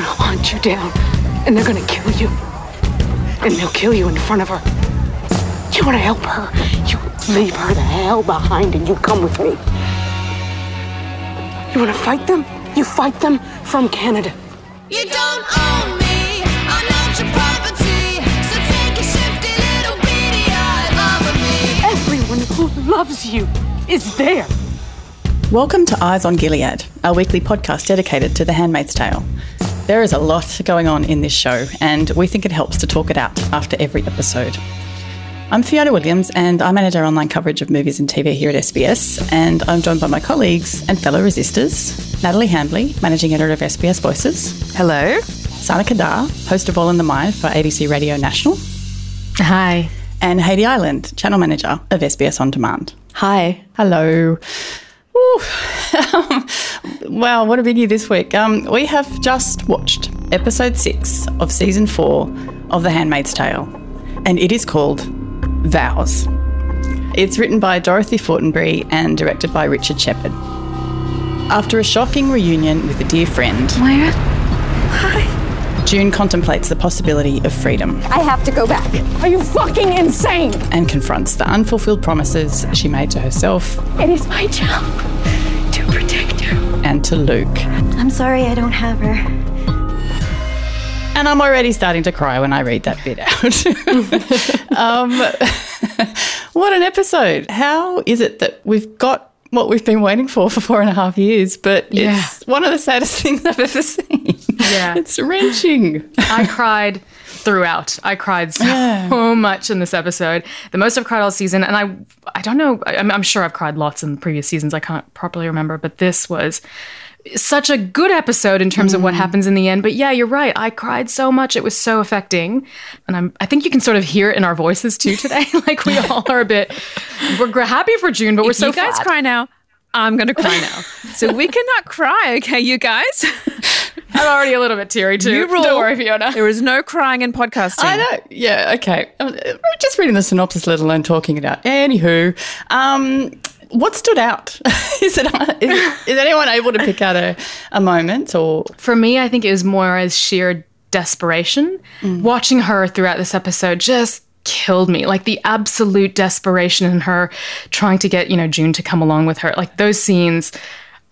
Gonna hunt you down and they're gonna kill you. And they'll kill you in front of her. You wanna help her? You leave her the hell behind and you come with me. You wanna fight them? You fight them from Canada. You don't own me, I'm not your property. So take a shifty little beady eye over me. Everyone who loves you is there. Welcome to Eyes on Gilead, our weekly podcast dedicated to The Handmaid's Tale. There is a lot going on in this show, and we think it helps to talk it out after every episode. I'm Fiona Williams, and I manage our online coverage of movies and TV here at SBS. And I'm joined by my colleagues and fellow resistors Natalie Hambley, managing editor of SBS Voices. Hello. Sana Qadar, host of All in the Mind for ABC Radio National. Hi. And Haiti Island, channel manager of SBS On Demand. Hi. Hello. Ooh. wow, what a biggie this week. Um, we have just watched episode six of season four of The Handmaid's Tale, and it is called Vows. It's written by Dorothy Fortenberry and directed by Richard Shepard. After a shocking reunion with a dear friend, Moira? June contemplates the possibility of freedom I have to go back. Are you fucking insane? and confronts the unfulfilled promises she made to herself It is my job to protect you. and to Luke. I'm sorry I don't have her. And I'm already starting to cry when I read that bit out. um, what an episode. How is it that we've got what we've been waiting for for four and a half years, but Yeah. it's one of the saddest things I've ever seen. Yeah. It's wrenching. I cried throughout. I cried so Yeah. much in this episode. The most I've cried all season, and I, I don't know. I- I'm, I'm sure I've cried lots in previous seasons. I can't properly remember, but this was such a good episode in terms of what mm. happens in the end. But yeah, you're right. I cried so much. It was so affecting, and I'm. I think you can sort of hear it in our voices too today. like we all are a bit. We're happy for June, but we're so you guys flat. cry now, I'm going to cry now. so we cannot cry, okay, you guys? I'm already a little bit teary too. You rule. Don't worry, Fiona. There is no crying in podcasting. I know. Yeah, okay. Um, Just reading the synopsis, let alone talking it out. Anywho, um, what stood out? is, it, is, is anyone able to pick out a, a moment or For me, I think it was Moira's sheer desperation. Watching her throughout this episode just killed me. Like the absolute desperation in her trying to get, you know, June to come along with her. Like those scenes,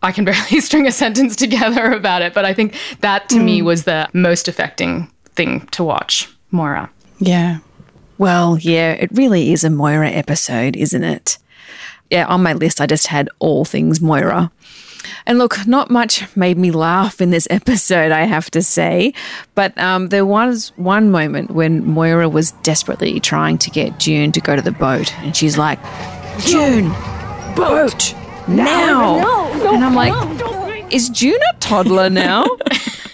I can barely string a sentence together about it, but I think that to me was the most affecting thing to watch. Moira. Yeah. Well, yeah, it really is a Moira episode, isn't it? Yeah, on my list, I just had all things Moira. And look, not much made me laugh in this episode, I have to say. But um, there was one moment when Moira was desperately trying to get June to go to the boat. And she's like, June, boat, now. And I'm like, is June a toddler now?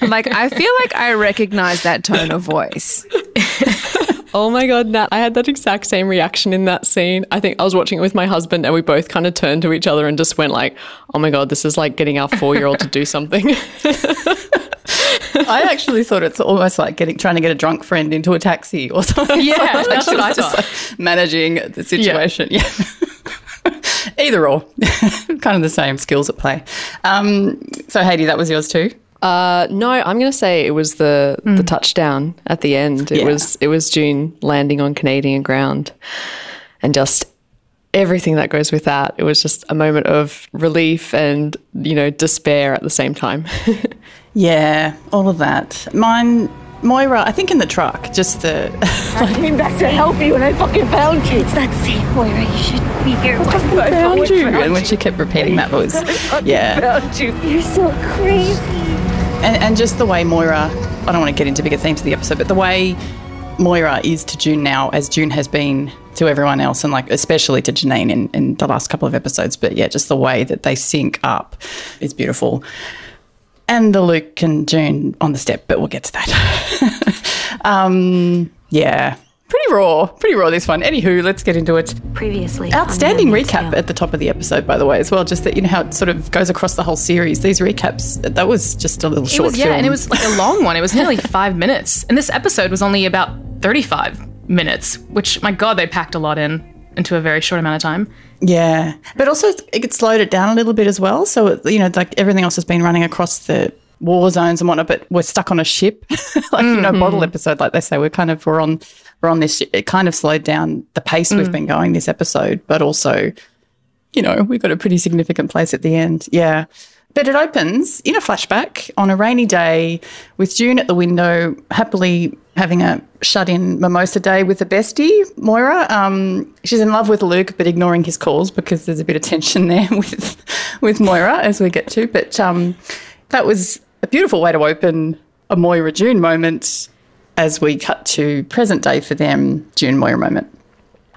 I'm like, I feel like I recognize that tone of voice. Oh my god, Nat, I had that exact same reaction in that scene. I think I was watching it with my husband and we both kind of turned to each other and just went like, "Oh my god, this is like getting our 4-year-old to do something." I actually thought it's almost like getting trying to get a drunk friend into a taxi or something. Yeah, So that's what I just like managing the situation. Yeah. Either or. kind of the same skills at play. Um, so, Haiti, that was yours too? Uh, no, I'm going to say it was the the touchdown at the end. It Yeah. was it was June landing on Canadian ground, and just everything that goes with that. It was just a moment of relief and you know despair at the same time. Yeah, all of that. Mine, Moira, I think in the truck, just the. I came back to help you and I fucking found you. It's not safe, Moira. You shouldn't be here. I found you. And when she kept repeating that voice. Yeah. Found you. You're so crazy. And, and just the way Moira, I don't want to get into bigger themes of the episode, but the way Moira is to June now as June has been to everyone else, and like especially to Janine in, in the last couple of episodes. But yeah, just the way that they sync up is beautiful. And the Luke and June on the step, but we'll get to that. um, yeah, pretty raw, pretty raw this one. Anywho, let's get into it. Previously, Outstanding recap at the top of the episode, by the way, as well. Just that you know how it sort of goes across the whole series. These recaps, that was just a little It short was, yeah, film. and it was like a long one. It was nearly five minutes. And this episode was only about 35 minutes, which, my God, they packed a lot in into a very short amount of time. Yeah, but also it slowed it down a little bit as well. So it- you know, like everything else has been running across the war zones and whatnot, but we're stuck on a ship, like you know, Mm-hmm. bottle episode, like they say. We're kind of we're on we're on this. Ship. It kind of slowed down the pace we've Mm. been going this episode, but also, you know, we got a pretty significant place at the end. Yeah. But it opens in a flashback on a rainy day with June at the window, happily having a shut in mimosa day with a bestie, Moira. Um, she's in love with Luke, but ignoring his calls because there's a bit of tension there with, with Moira as we get to. But um, that was a beautiful way to open a Moira June moment as we cut to present day for them, June Moira moment.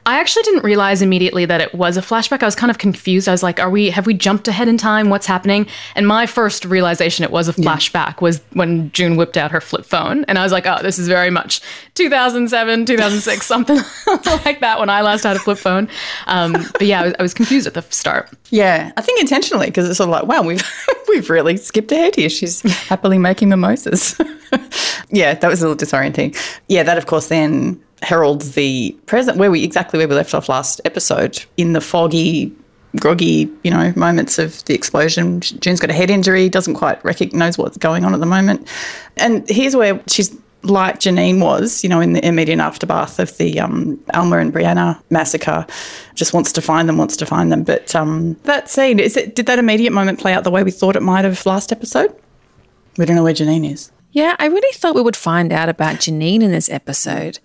I actually didn't realize immediately that it was a flashback. I was kind of confused. I was like, "Are we? Have we jumped ahead in time? What's happening?" And my first realization it was a flashback was when June whipped out her flip phone, and I was like, "Oh, this is very much 2007, 2006, something like that." When I last had a flip phone, um, but yeah, I was, I was confused at the start. Yeah, I think intentionally because it's sort of like, wow, we've we've really skipped ahead here. She's happily making mimosas. yeah, that was a little disorienting. Yeah, that of course then heralds the present where we exactly where we left off last episode in the foggy, groggy, you know, moments of the explosion. June's got a head injury, doesn't quite recognize what's going on at the moment, and here's where she's like Janine was, you know, in the immediate aftermath of the um, Alma and Brianna massacre, just wants to find them, wants to find them. But um, that scene, is it, did that immediate moment play out the way we thought it might have last episode? We don't know where Janine is. Yeah, I really thought we would find out about Janine in this episode.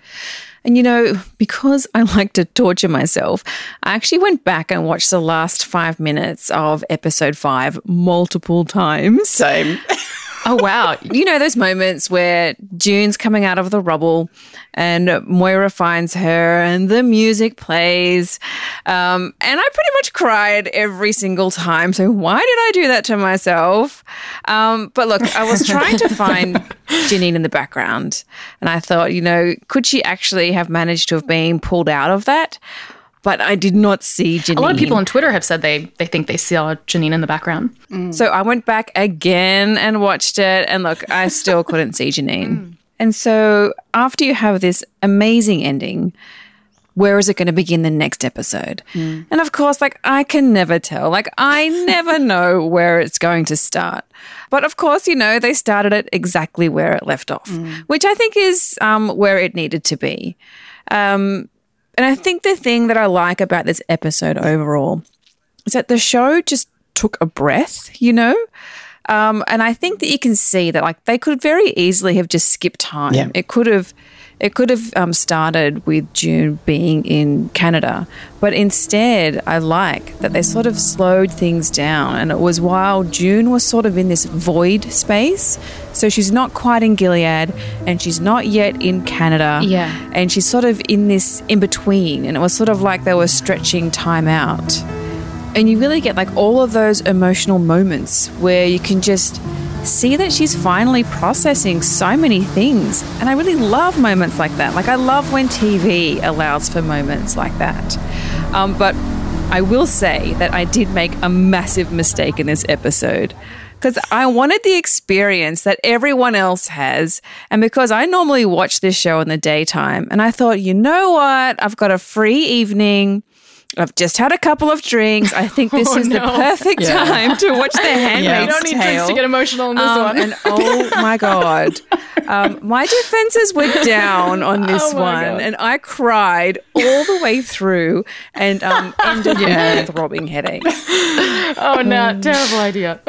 And you know, because I like to torture myself, I actually went back and watched the last five minutes of episode five multiple times. Same. Oh wow! you know those moments where June's coming out of the rubble, and Moira finds her, and the music plays, um, and I pretty much cried every single time. So why did I do that to myself? Um, but look, I was trying to find Janine in the background, and I thought, you know, could she actually have managed to have been pulled out of that? But I did not see Janine. A lot of people on Twitter have said they they think they saw Janine in the background. So I went back again and watched it, and look, I still couldn't see Janine. And so after you have this amazing ending, where is it going to begin the next episode? And of course, like I can never tell. Like I never know where it's going to start. But of course, you know, they started it exactly where it left off, which I think is um, where it needed to be. Um, and I think the thing that I like about this episode overall is that the show just took a breath, you know? Um, and I think that you can see that like they could very easily have just skipped time. Yeah. It could have it could have um, started with June being in Canada, but instead, I like that they sort of slowed things down. And it was while June was sort of in this void space. So she's not quite in Gilead and she's not yet in Canada. Yeah. And she's sort of in this in between. And it was sort of like they were stretching time out. And you really get like all of those emotional moments where you can just see that she's finally processing so many things. And I really love moments like that. Like, I love when TV allows for moments like that. Um, but I will say that I did make a massive mistake in this episode. Because I wanted the experience that everyone else has. And because I normally watch this show in the daytime, and I thought, you know what? I've got a free evening. I've just had a couple of drinks. I think this Oh, is the perfect Yeah. time to watch The Handmaid's You don't need drinks to get emotional in this Um, one. and oh my god, um, my defenses were down on this Oh my one, God. and I cried all the way through, and um, ended Yeah. with a throbbing headache. oh no, terrible idea.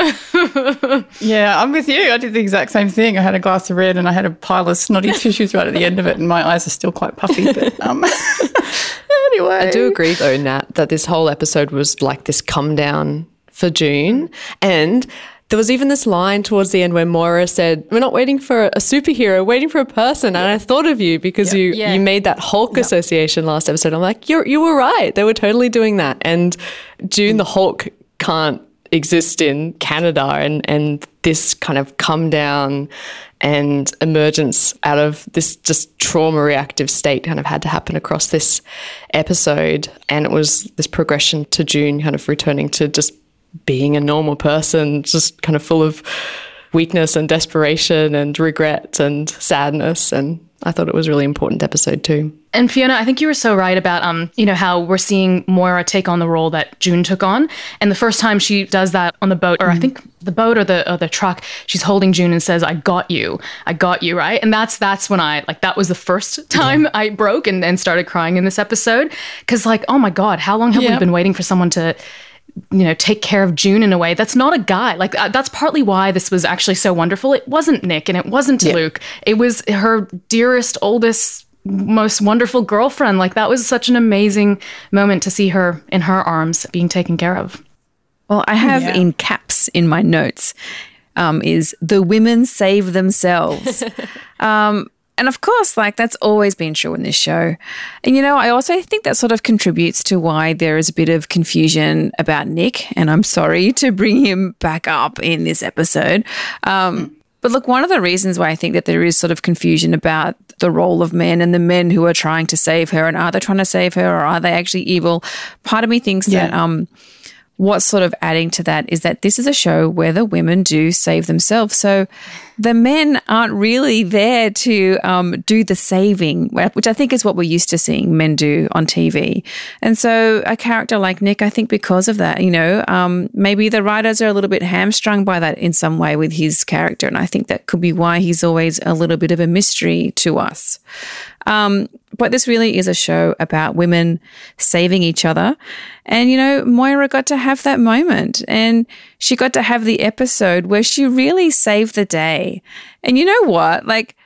Yeah, I'm with you. I did the exact same thing. I had a glass of red and I had a pile of snotty tissues right at the end of it, and my eyes are still quite puffy. But um, anyway, I do agree though, That this whole episode was like this come down for June and there was even this line towards the end where Moira said, "We're not waiting for a superhero, waiting for a person." And I thought of you because you Yeah. you made that Hulk association last episode. I'm like, you you were right. They were totally doing that. And June the Hulk can't exist in Canada, and and this kind of come down and emergence out of this just trauma reactive state kind of had to happen across this episode. And it was this progression to June kind of returning to just being a normal person, just kind of full of weakness and desperation and regret and sadness. And I thought it was a really important episode too. And Fiona, I think you were so right about um, you know, how we're seeing Moira take on the role that June took on. And the first time she does that on the boat, or I think the boat or the or the truck, she's holding June and says, I got you. I got you, right? And that's that's when I like that was the first time I broke and, and started crying in this episode. Cause like, oh my God, how long have we been waiting for someone to you know take care of June in a way. That's not a guy. Like uh, that's partly why this was actually so wonderful. It wasn't Nick and it wasn't Luke. It was her dearest oldest most wonderful girlfriend. Like that was such an amazing moment to see her in her arms being taken care of. Well, I have Yeah. in caps in my notes um, is the women save themselves. um, and of course, like that's always been true in this show. And you know, I also think that sort of contributes to why there is a bit of confusion about Nick. And I'm sorry to bring him back up in this episode. Um, but look, one of the reasons why I think that there is sort of confusion about the role of men and the men who are trying to save her and are they trying to save her or are they actually evil? Part of me thinks that um, what's sort of adding to that is that this is a show where the women do save themselves. So the men aren't really there to um, do the saving, which I think is what we're used to seeing men do on TV. And so a character like Nick, I think because of that, you know, um, maybe the writers are a little bit hamstrung by that in some way with his character. And I think that could be why he's always a little bit of a mystery to us. Um, but this really is a show about women saving each other. And, you know, Moira got to have that moment and she got to have the episode where she really saved the day. And you know what? Like,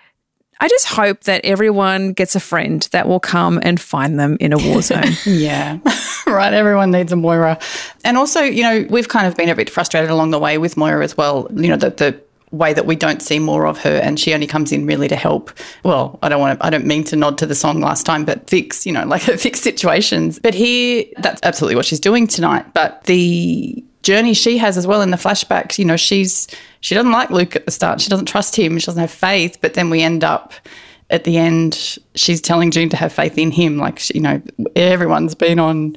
I just hope that everyone gets a friend that will come and find them in a war zone. Yeah, right. Everyone needs a Moira. And also, you know, we've kind of been a bit frustrated along the way with Moira as well. You know, the, the way that we don't see more of her and she only comes in really to help. Well, I don't want to, I don't mean to nod to the song last time, but fix, you know, like fix situations. But here, that's absolutely what she's doing tonight. But the journey she has as well in the flashbacks, you know, she's, she doesn't like Luke at the start. She doesn't trust him. She doesn't have faith. But then we end up at the end, she's telling June to have faith in him. Like, she- you know, everyone's been on,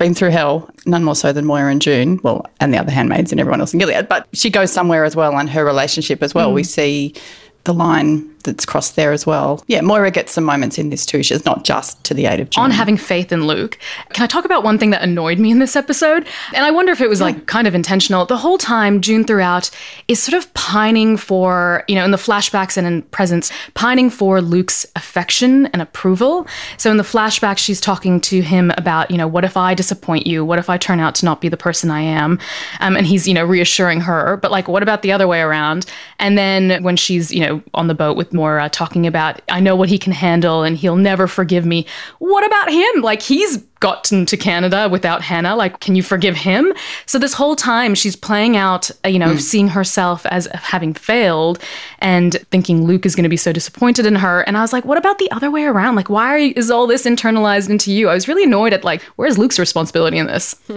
been through hell, none more so than Moira and June. Well, and the other handmaids and everyone else in Gilead. But she goes somewhere as well, and her relationship as well. Mm. We see the line that's crossed there as well. Yeah, Moira gets some moments in this too. She's not just to the aid of June. on having faith in Luke. Can I talk about one thing that annoyed me in this episode? And I wonder if it was like kind of intentional. The whole time, June throughout is sort of pining for, you know, in the flashbacks and in presence, pining for Luke's affection and approval. So in the flashback, she's talking to him about, you know, what if I disappoint you? What if I turn out to not be the person I am? Um, and he's, you know, reassuring her. But like, what about the other way around? And then when she's, you know, on the boat with Moira talking about, I know what he can handle and he'll never forgive me. What about him? Like, he's gotten to Canada without Hannah. Like, can you forgive him? So this whole time she's playing out, uh, you know, seeing herself as having failed and thinking Luke is going to be so disappointed in her. And I was like, what about the other way around? Like, why is all this internalized into you? I was really annoyed at like, where's Luke's responsibility in this?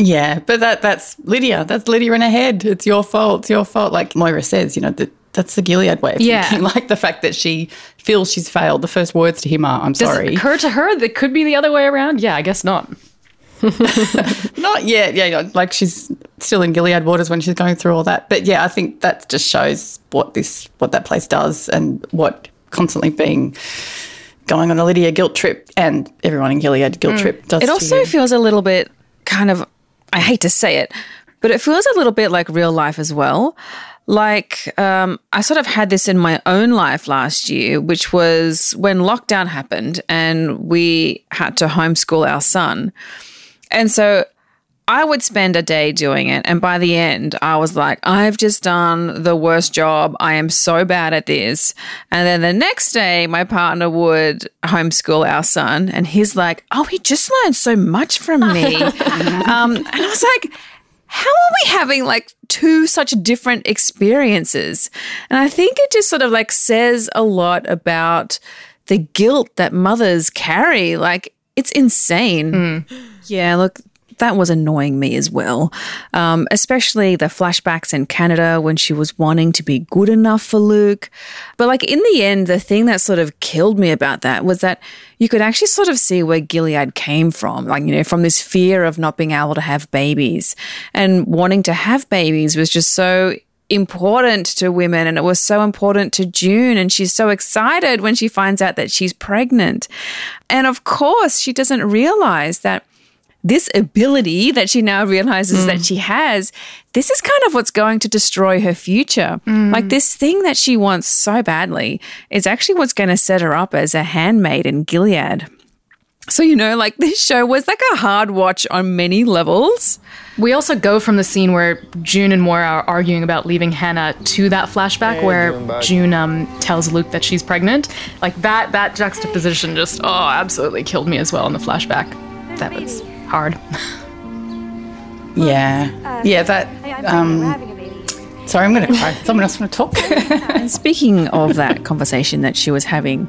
Yeah, but that that's Lydia. That's Lydia in her head. It's your fault. It's your fault. Like Moira says, you know, that that's the Gilead way of Yeah. thinking. Like the fact that she feels she's failed. The first words to him are, "I'm Does sorry." it occur to her that could be the other way around? Yeah, I guess not. Not yet. Yeah, yeah, like she's still in Gilead waters when she's going through all that. But yeah, I think that just shows what this what that place does and what constantly being going on a Lydia guilt trip and everyone in Gilead guilt mm. trip does. It to also you. feels a little bit kind of, I hate to say it, but it feels a little bit like real life as well. Like, um, I sort of had this in my own life last year, which was when lockdown happened and we had to homeschool our son. And so I would spend a day doing it. And by the end, I was like, I've just done the worst job. I am so bad at this. And then the next day, my partner would homeschool our son. And he's like, Oh, he just learned so much from me. um, and I was like, how are we having like two such different experiences? And I think it just sort of like says a lot about the guilt that mothers carry. Like, it's insane. Hmm. Yeah, look, that was annoying me as well. Um, especially the flashbacks in Canada when she was wanting to be good enough for Luke. But like in the end, the thing that sort of killed me about that was that you could actually sort of see where Gilead came from. Like, you know, from this fear of not being able to have babies and wanting to have babies was just so important to women and it was so important to June and she's so excited when she finds out that she's pregnant. And of course, she doesn't realize that this ability that she now realizes that she has, this is kind of what's going to destroy her future. Like this thing that she wants so badly is actually what's going to set her up as a handmaid in Gilead. So, you know, like this show was like a hard watch on many levels. We also go from the scene where June and Moira are arguing about leaving Hannah to that flashback Hey, where June. June um, tells Luke that she's pregnant. Like that that juxtaposition just oh absolutely killed me as well in the flashback. That was hard. Yeah. Yeah, that. Um, sorry, I'm going to cry. Someone else want to talk? and speaking of that conversation that she was having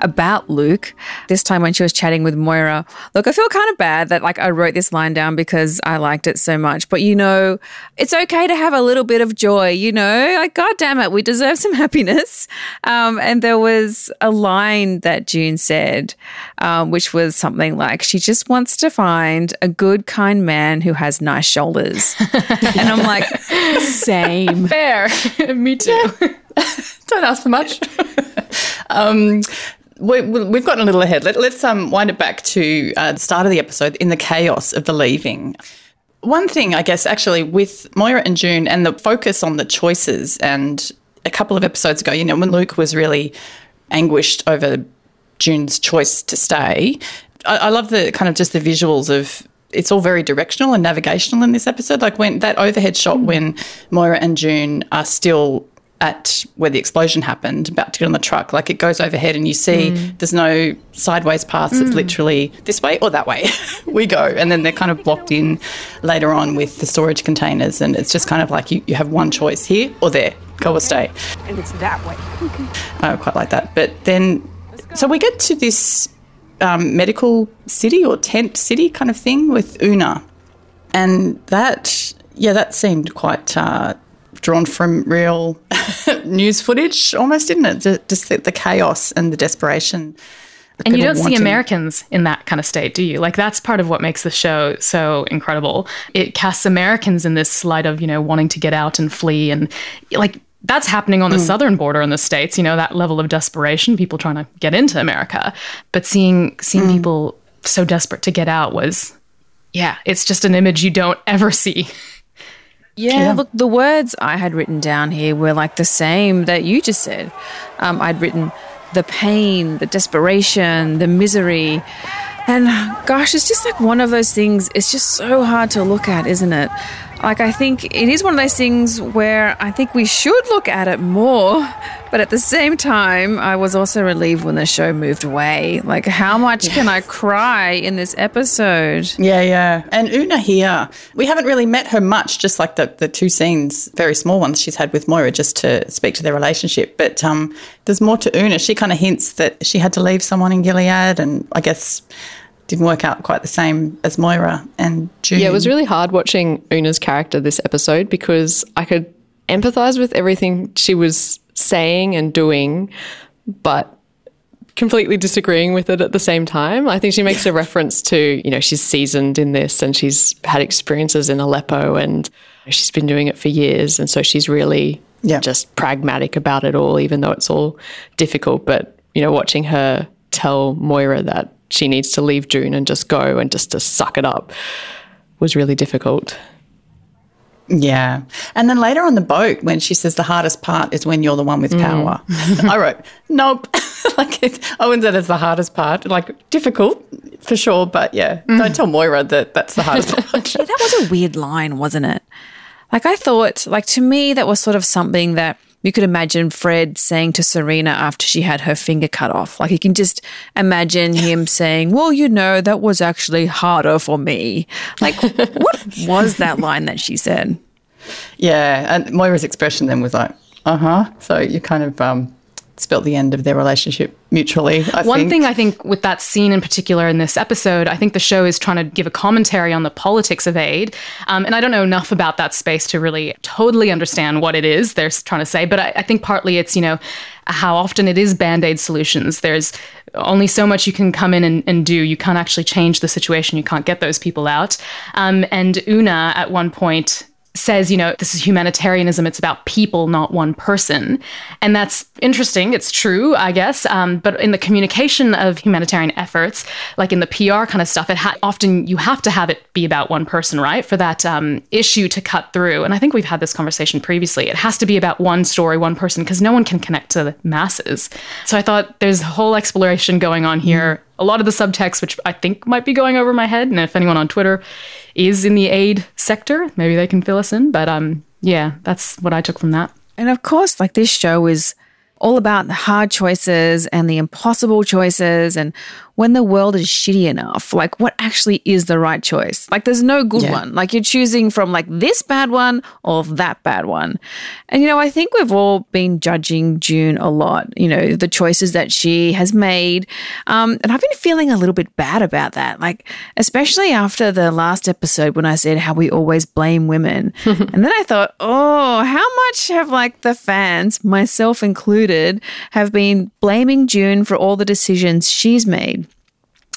about Luke, this time when she was chatting with Moira, look, I feel kind of bad that like I wrote this line down because I liked it so much. But you know, it's okay to have a little bit of joy, you know? Like, God damn it, we deserve some happiness. Um, and there was a line that June said, um, which was something like, she just wants to find a good, kind man who has nice shoulders. and I'm like, same. Fair. Me too. Don't ask for much. um, we, we've gotten a little ahead. Let, us um, wind it back to uh, the start of the episode in the chaos of the leaving. One thing, I guess, actually, with Moira and June and the focus on the choices, and a couple of episodes ago, you know, when Luke was really anguished over June's choice to stay, I, I love the kind of just the visuals of it's all very directional and navigational in this episode. Like when that overhead shot when Moira and June are still at where the explosion happened, about to get on the truck, like it goes overhead and you see Mm. there's no sideways paths. It's Mm. literally this way or that way. we go. And then they're kind of blocked in later on with the storage containers. And it's just kind of like you, you have one choice here or there, go or stay. And it's that way. I quite like that. But then, so we get to this um, medical city or tent city kind of thing with Una. And that, yeah, that seemed quite uh, drawn from real news footage almost, didn't it? Ju- Just the, the chaos and the desperation. And you don't see Americans in that kind of state, do you? Like that's part of what makes the show so incredible. It casts Americans in this light of, you know, wanting to get out and flee and like that's happening on the Mm. southern border in the states, you know, that level of desperation, people trying to get into America. But seeing seeing Mm. people so desperate to get out was yeah, it's just an image you don't ever see. Yeah, look, the words I had written down here were like the same that you just said. Um, I'd written the pain, the desperation, the misery. And gosh, it's just like one of those things, it's just so hard to look at, isn't it? Like, I think it is one of those things where I think we should look at it more. But at the same time, I was also relieved when the show moved away. Like, how much can I cry in this episode? Yeah, yeah. And Una here, we haven't really met her much, just like the, the two scenes, very small ones she's had with Moira just to speak to their relationship. But um, there's more to Una. She kind of hints that she had to leave someone in Gilead and I guess didn't work out quite the same as Moira and June. Yeah, it was really hard watching Una's character this episode because I could empathize with everything she was saying and doing, but completely disagreeing with it at the same time. I think she makes a reference to, you know, she's seasoned in this and she's had experiences in Aleppo and she's been doing it for years. And so she's really just pragmatic about it all, even though it's all difficult. But, you know, watching her tell Moira that she needs to leave June and just go and just to suck it up was really difficult. Yeah. And then later on the boat, when she says the hardest part is when you're the one with Mm. power, I wrote, nope. like, it, I wouldn't say that's the hardest part. Like, difficult for sure, but yeah, don't tell Moira that that's the hardest part. Yeah, that was a weird line, wasn't it? Like I thought, like to me, that was sort of something that you could imagine Fred saying to Serena after she had her finger cut off. Like you can just imagine him saying, Well, you know, that was actually harder for me. Like, what was that line that she said? Yeah, and Moira's expression then was like, uh huh. So you kind of um, spelt the end of their relationship mutually. I One think. thing I think with that scene in particular in this episode, I think the show is trying to give a commentary on the politics of aid. Um, and I don't know enough about that space to really totally understand what it is they're trying to say. But I, I think partly it's, you know, how often it is band aid solutions. There's only so much you can come in and, and do. You can't actually change the situation. You can't get those people out. Um, and Una at one point says, you know, this is humanitarianism. It's about people, not one person. And that's interesting. It's true, I guess. Um, but in the communication of humanitarian efforts, like in the PR kind of stuff, it ha- often you have to have it be about one person, right? For that um, issue to cut through. And I think we've had this conversation previously. It has to be about one story, one person, because no one can connect to the masses. So I thought there's a whole exploration going on here. A lot of the subtext, which I think might be going over my head, and if anyone on Twitter is in the aid sector, maybe they can fill us in. But um, yeah, that's what I took from that. And of course, like this show is all about the hard choices and the impossible choices and when the world is shitty enough, like what actually is the right choice? Like there's no good Yeah. one. Like you're choosing from like this bad one or that bad one. And you know, I think we've all been judging June a lot, you know, the choices that she has made. Um, and I've been feeling a little bit bad about that. Like, especially after the last episode when I said how we always blame women. and then I thought, oh, how much have like the fans, myself included, have been blaming June for all the decisions she's made?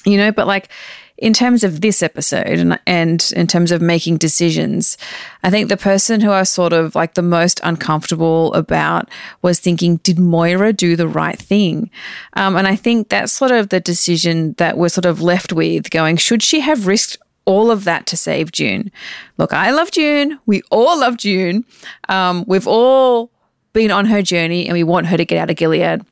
you know but like in terms of this episode and, and in terms of making decisions i think the person who i was sort of like the most uncomfortable about was thinking did moira do the right thing? Um, and i think that's sort of the decision that we're sort of left with going should she have risked all of that to save june? Look i love june. We all love june. Um, we've all been on her journey and we want her to get out of gilead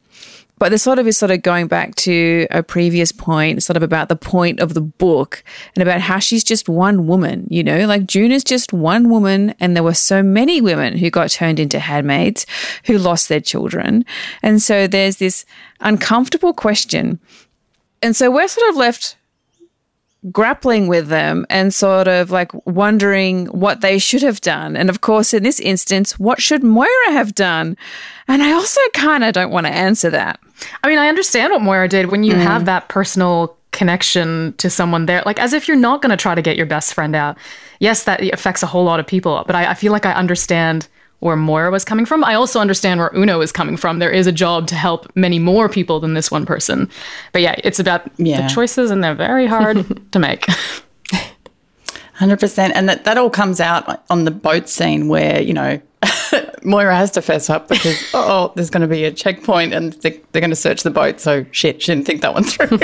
but this sort of is sort of going back to a previous point, sort of about the point of the book and about how she's just one woman, you know, like June is just one woman. And there were so many women who got turned into handmaids who lost their children. And so there's this uncomfortable question. And so we're sort of left grappling with them and sort of like wondering what they should have done. And of course, in this instance, what should Moira have done? And I also kind of don't want to answer that. I mean, I understand what Moira did when you mm. have that personal connection to someone there, like as if you're not going to try to get your best friend out. Yes, that affects a whole lot of people, but I, I feel like I understand where Moira was coming from. I also understand where Una is coming from. There is a job to help many more people than this one person. But yeah, it's about Yeah. the choices, and they're very hard to make. Hundred percent, and that, that all comes out on the boat scene where you know Moira has to fess up because oh, there's going to be a checkpoint and they, they're going to search the boat. So shit, she didn't think that one through.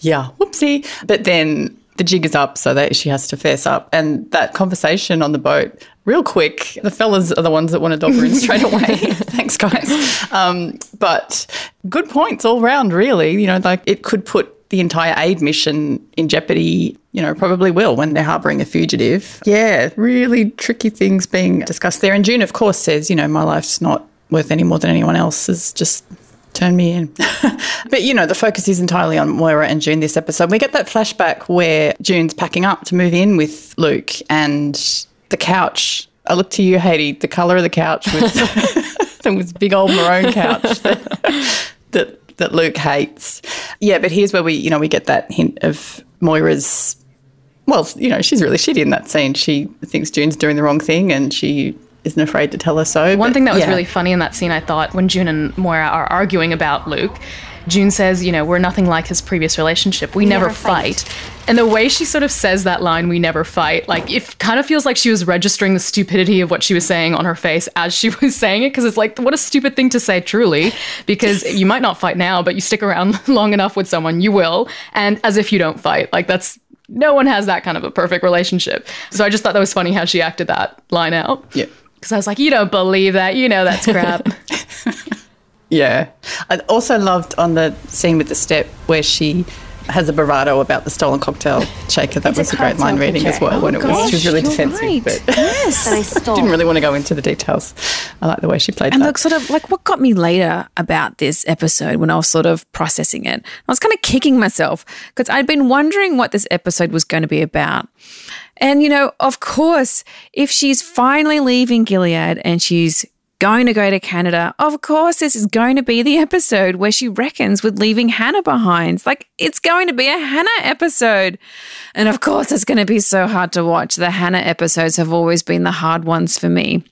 yeah, whoopsie. But then the jig is up, so that she has to face up. And that conversation on the boat, real quick. The fellas are the ones that want to dog her in straight away. Thanks, guys. Um, but good points all round, really. You know, like it could put the entire aid mission in jeopardy, you know, probably will when they're harboring a fugitive. Yeah, really tricky things being discussed there. And June, of course, says, you know, my life's not worth any more than anyone else's. Just turn me in. but, you know, the focus is entirely on Moira and June this episode. We get that flashback where June's packing up to move in with Luke and the couch. I look to you, Haiti. The colour of the couch was, was big old maroon couch that, that that Luke hates. Yeah, but here's where we, you know, we get that hint of Moira's. Well, you know, she's really shitty in that scene. She thinks June's doing the wrong thing, and she isn't afraid to tell her so. One but thing that was yeah. really funny in that scene, I thought, when June and Moira are arguing about Luke, June says, you know, we're nothing like his previous relationship. We, never, never fight. fight. And the way she sort of says that line, we never fight, like it kind of feels like she was registering the stupidity of what she was saying on her face as she was saying it. Cause it's like, what a stupid thing to say, truly, because you might not fight now, but you stick around long enough with someone, you will. And as if you don't fight. Like that's, no one has that kind of a perfect relationship. So I just thought that was funny how she acted that line out. Yeah. Because I was like, you don't believe that. You know that's crap. Yeah. I also loved on the scene with the step where she has a bravado about the stolen cocktail shaker. That It's a was a, great line reading as pitcher. well. Oh, when Oh, it was, she was really defensive, right. but Yes. I didn't really want to go into the details. I like the way she played that. And that. look, sort of like what got me later about this episode when I was sort of processing it, I was kind of kicking myself because I'd been wondering what this episode was going to be about. And, you know, of course, if she's finally leaving Gilead and she's going to go to Canada, of course, this is going to be the episode where she reckons with leaving Hannah behind. Like, it's going to be a Hannah episode. And of course, it's going to be so hard to watch. The Hannah episodes have always been the hard ones for me.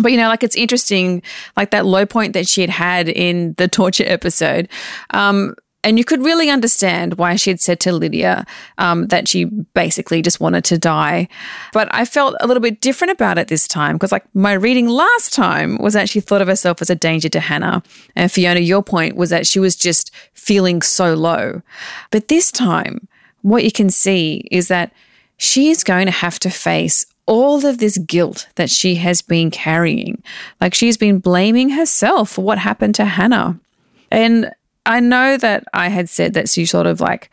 But you know, like it's interesting, like that low point that she had had in the torture episode. Um, and you could really understand why she had said to Lydia um, that she basically just wanted to die. But I felt a little bit different about it this time because, like, my reading last time was that she thought of herself as a danger to Hannah. And Fiona, your point was that she was just feeling so low. But this time, what you can see is that she is going to have to face all of this guilt that she has been carrying. Like she's been blaming herself for what happened to Hannah. And I know that I had said that she sort of like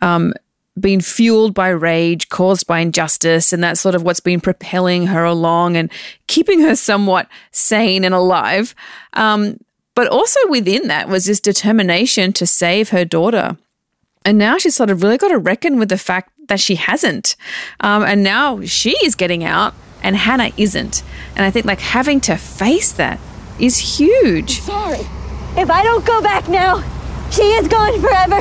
um, been fueled by rage caused by injustice, and that's sort of what's been propelling her along and keeping her somewhat sane and alive. Um, but also within that was this determination to save her daughter. And now she's sort of really got to reckon with the fact that she hasn't. Um, and now she is getting out and Hannah isn't. And I think like having to face that is huge. Sorry. If I don't go back now, she is gone forever.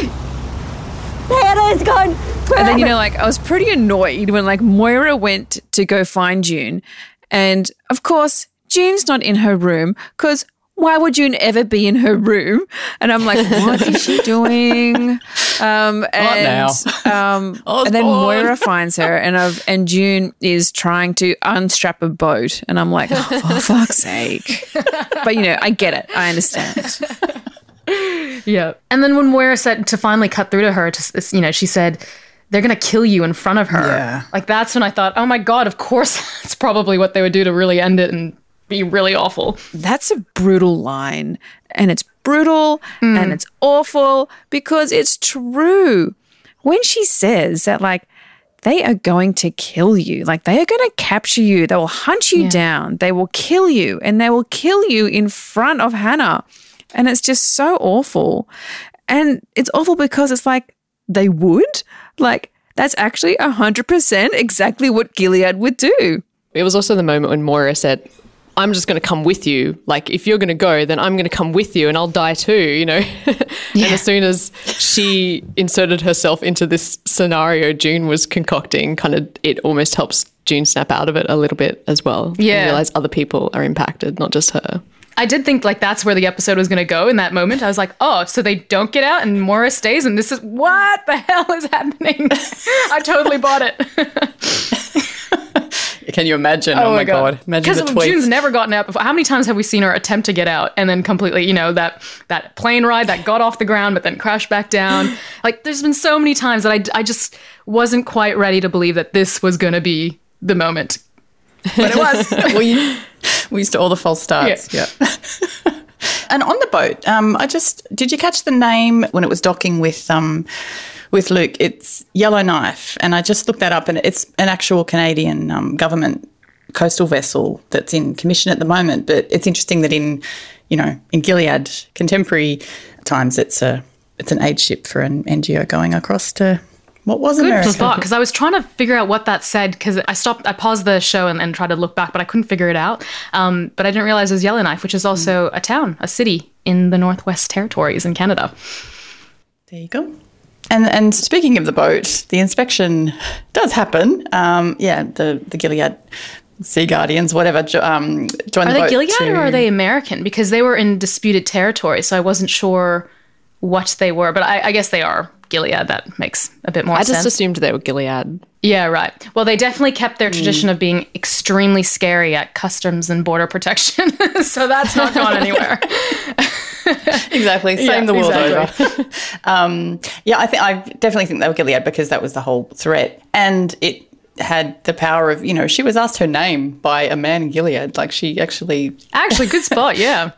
Hannah is gone forever. And then, you know, like I was pretty annoyed when like Moira went to go find June. And of course, June's not in her room because why would June ever be in her room? And I'm like, what is she doing? Um, and, um, and then Moira finds her, and I've, and June is trying to unstrap a boat, and I'm like, oh, for fuck's sake! But you know, I get it. I understand. Yeah. And then when Moira said to finally cut through to her, to, you know, she said, they're going to kill you in front of her. Yeah. Like that's when I thought, oh my God, of course, that's probably what they would do to really end it and be really awful. That's a brutal line. And it's brutal and mm. it's awful because it's true. When she says that, like, they are going to kill you, like, they are going to capture you, they will hunt you down, they will kill you, and they will kill you in front of Hannah. And it's just so awful. And it's awful because it's like, they would? Like, that's actually 100% exactly what Gilead would do. It was also the moment when Moira said, I'm just going to come with you. Like, if you're going to go, then I'm going to come with you and I'll die too, you know? yeah. and as soon as she inserted herself into this scenario June was concocting, kind of, it almost helps June snap out of it a little bit as well. and Yeah. realize other people are impacted, not just her. I did think like that's where the episode was going to go in that moment. I was like, oh, so they don't get out and Moira stays, and this is what the hell is happening? I totally bought it. Can you imagine? Oh, my god! Imagine Because the tweets. June's never gotten out before. How many times have we seen her attempt to get out and then completely, you know, that that plane ride that got off the ground but then crashed back down? like, there's been so many times that I, I just wasn't quite ready to believe that this was going to be the moment. But it was. we, we used to all the false starts. Yeah. and on the boat, um, I just did you catch the name when it was docking with um, with Luke? It's Yellowknife, and I just looked that up, and it's an actual Canadian um, government coastal vessel that's in commission at the moment. But it's interesting that in you know in Gilead contemporary times, it's a it's an aid ship for an NGO going across to what was Good America. spot because I was trying to figure out what that said because I stopped, I paused the show and, and tried to look back, but I couldn't figure it out. Um, but I didn't realize it was Yellowknife, which is also a town, a city in the Northwest Territories in Canada. There you go. And and speaking of the boat, the inspection does happen. Um, yeah, the the Gilead Sea Guardians, whatever, um, join Are the they boat. Gilead to- or are they American? Because they were in disputed territory, so I wasn't sure what they were, but I, I guess they are Gilead. That makes a bit more I sense. just assumed they were Gilead. Yeah, right. Well, they definitely kept their tradition of being extremely scary at customs and border protection, so that's not gone anywhere. exactly, same Yeah, the world exactly. over. um, yeah, I think I definitely think they were Gilead because that was the whole threat, and it had the power of you know she was asked her name by a man in Gilead, like she actually Actually, good spot. Yeah.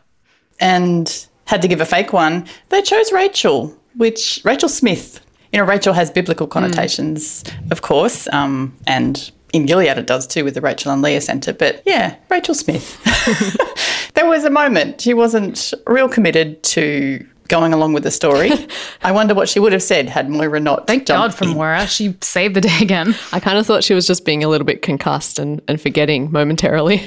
and had to give a fake one. They chose Rachel, which Rachel Smith You know, Rachel has biblical connotations, of course, um, and in Gilead it does too with the Rachel and Leah Centre. But yeah, Rachel Smith. there was a moment she wasn't real committed to going along with the story. I wonder what she would have said had Moira not. Thank God for Moira. She saved the day again. I kind of thought she was just being a little bit concussed and, and forgetting momentarily.